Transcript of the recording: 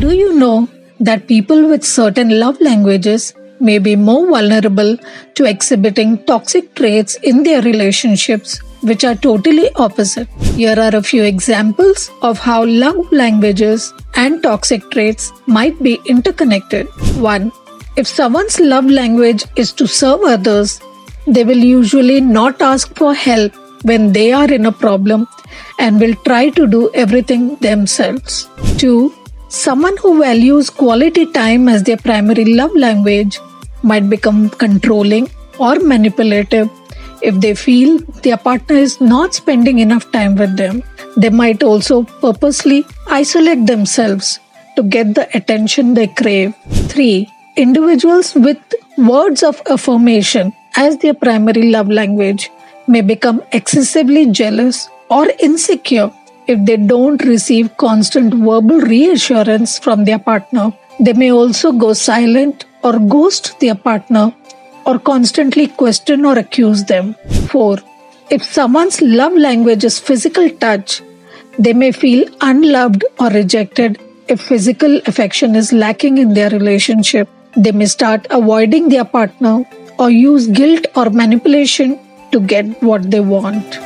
Do you know that people with certain love languages may be more vulnerable to exhibiting toxic traits in their relationships, which are totally opposite? Here are a few examples of how love languages and toxic traits might be interconnected. 1. If someone's love language is to serve others, they will usually not ask for help when they are in a problem and will try to do everything themselves. 2. Someone who values quality time as their primary love language might become controlling or manipulative if they feel their partner is not spending enough time with them. They might also purposely isolate themselves to get the attention they crave. 3. Individuals with words of affirmation as their primary love language may become excessively jealous or insecure if they don't receive constant verbal reassurance from their partner. They may also go silent or ghost their partner or constantly question or accuse them. 4. If someone's love language is physical touch, they may feel unloved or rejected if physical affection is lacking in their relationship. They may start avoiding their partner or use guilt or manipulation to get what they want.